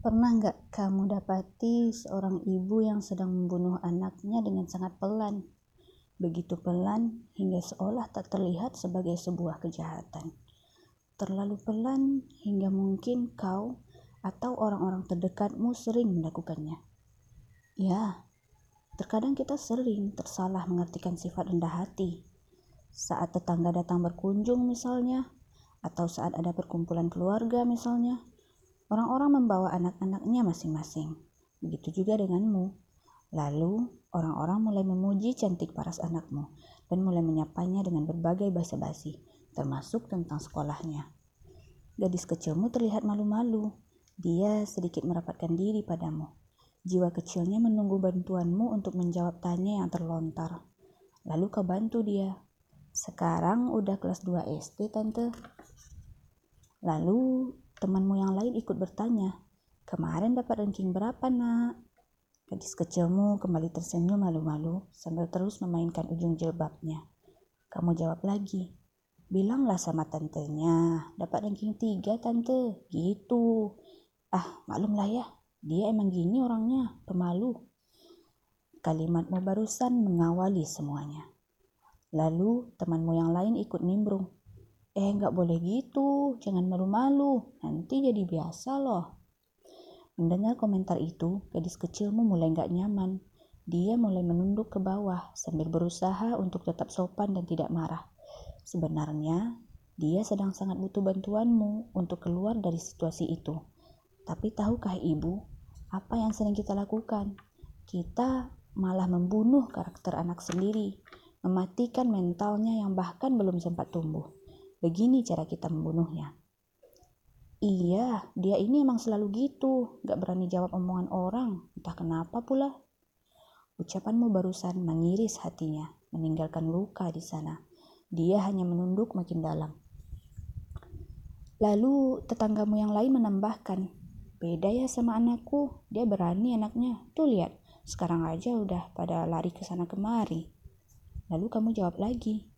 Pernah nggak kamu dapati seorang ibu yang sedang membunuh anaknya dengan sangat pelan? Begitu pelan hingga seolah tak terlihat sebagai sebuah kejahatan. Terlalu pelan hingga mungkin kau atau orang-orang terdekatmu sering melakukannya. Ya, terkadang kita sering tersalah mengartikan sifat rendah hati. Saat tetangga datang berkunjung misalnya, atau saat ada perkumpulan keluarga misalnya, Orang-orang membawa anak-anaknya masing-masing. Begitu juga denganmu. Lalu, orang-orang mulai memuji cantik paras anakmu dan mulai menyapanya dengan berbagai basa-basi, termasuk tentang sekolahnya. Gadis kecilmu terlihat malu-malu. Dia sedikit merapatkan diri padamu. Jiwa kecilnya menunggu bantuanmu untuk menjawab tanya yang terlontar. Lalu kau bantu dia. Sekarang udah kelas 2 SD, Tante. Lalu Temanmu yang lain ikut bertanya, kemarin dapat ranking berapa nak? Gadis kecilmu kembali tersenyum malu-malu sambil terus memainkan ujung jilbabnya. Kamu jawab lagi, bilanglah sama tantenya, dapat ranking tiga tante, gitu. Ah, maklumlah ya, dia emang gini orangnya, pemalu. Kalimatmu barusan mengawali semuanya. Lalu temanmu yang lain ikut nimbrung. Eh, nggak boleh gitu, jangan malu-malu, nanti jadi biasa loh. Mendengar komentar itu, gadis kecilmu mulai nggak nyaman. Dia mulai menunduk ke bawah sambil berusaha untuk tetap sopan dan tidak marah. Sebenarnya, dia sedang sangat butuh bantuanmu untuk keluar dari situasi itu. Tapi tahukah ibu, apa yang sering kita lakukan? Kita malah membunuh karakter anak sendiri, mematikan mentalnya yang bahkan belum sempat tumbuh. Begini cara kita membunuhnya. Iya, dia ini emang selalu gitu, gak berani jawab omongan orang, entah kenapa pula. Ucapanmu barusan mengiris hatinya, meninggalkan luka di sana. Dia hanya menunduk makin dalam. Lalu tetanggamu yang lain menambahkan, beda ya sama anakku, dia berani anaknya. Tuh lihat, sekarang aja udah pada lari ke sana kemari. Lalu kamu jawab lagi,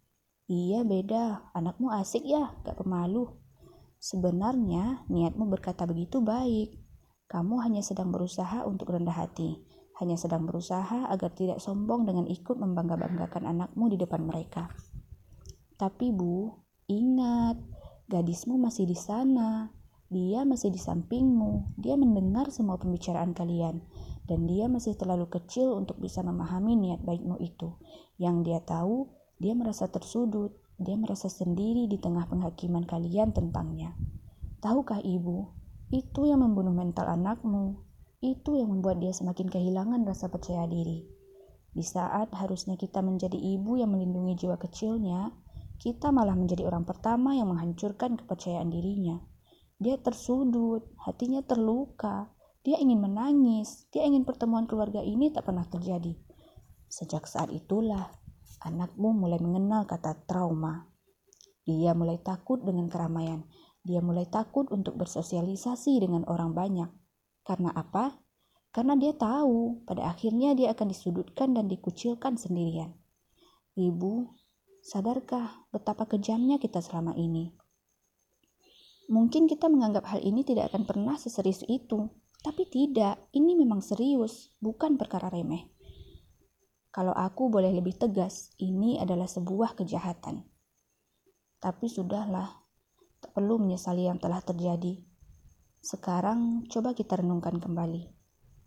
Iya beda, anakmu asik ya, gak pemalu. Sebenarnya niatmu berkata begitu baik. Kamu hanya sedang berusaha untuk rendah hati, hanya sedang berusaha agar tidak sombong dengan ikut membangga-banggakan anakmu di depan mereka. Tapi Bu, ingat, gadismu masih di sana. Dia masih di sampingmu. Dia mendengar semua pembicaraan kalian dan dia masih terlalu kecil untuk bisa memahami niat baikmu itu. Yang dia tahu dia merasa tersudut, dia merasa sendiri di tengah penghakiman kalian tentangnya. Tahukah ibu, itu yang membunuh mental anakmu, itu yang membuat dia semakin kehilangan rasa percaya diri. Di saat harusnya kita menjadi ibu yang melindungi jiwa kecilnya, kita malah menjadi orang pertama yang menghancurkan kepercayaan dirinya. Dia tersudut, hatinya terluka, dia ingin menangis, dia ingin pertemuan keluarga ini tak pernah terjadi. Sejak saat itulah anakmu mulai mengenal kata trauma. Dia mulai takut dengan keramaian. Dia mulai takut untuk bersosialisasi dengan orang banyak. Karena apa? Karena dia tahu pada akhirnya dia akan disudutkan dan dikucilkan sendirian. Ibu, sadarkah betapa kejamnya kita selama ini? Mungkin kita menganggap hal ini tidak akan pernah seserius itu, tapi tidak, ini memang serius, bukan perkara remeh. Kalau aku boleh lebih tegas, ini adalah sebuah kejahatan. Tapi sudahlah, tak perlu menyesali yang telah terjadi. Sekarang coba kita renungkan kembali.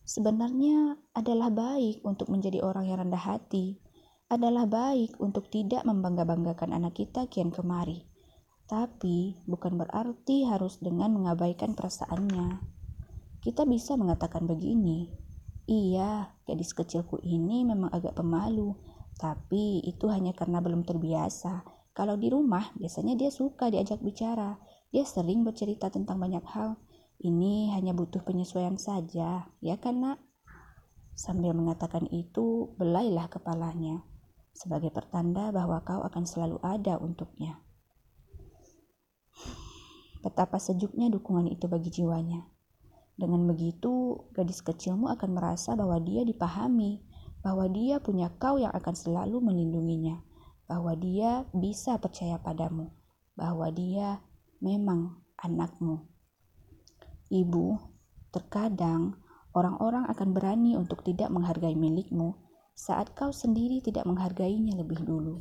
Sebenarnya adalah baik untuk menjadi orang yang rendah hati, adalah baik untuk tidak membangga-banggakan anak kita kian kemari. Tapi bukan berarti harus dengan mengabaikan perasaannya. Kita bisa mengatakan begini, Iya, gadis kecilku ini memang agak pemalu, tapi itu hanya karena belum terbiasa. Kalau di rumah, biasanya dia suka diajak bicara. Dia sering bercerita tentang banyak hal. Ini hanya butuh penyesuaian saja, ya kan nak? Sambil mengatakan itu, belailah kepalanya, sebagai pertanda bahwa kau akan selalu ada untuknya. Betapa sejuknya dukungan itu bagi jiwanya. Dengan begitu, gadis kecilmu akan merasa bahwa dia dipahami, bahwa dia punya kau yang akan selalu melindunginya, bahwa dia bisa percaya padamu, bahwa dia memang anakmu. Ibu, Terkadang, orang-orang akan berani untuk tidak menghargai milikmu saat kau sendiri tidak menghargainya lebih dulu.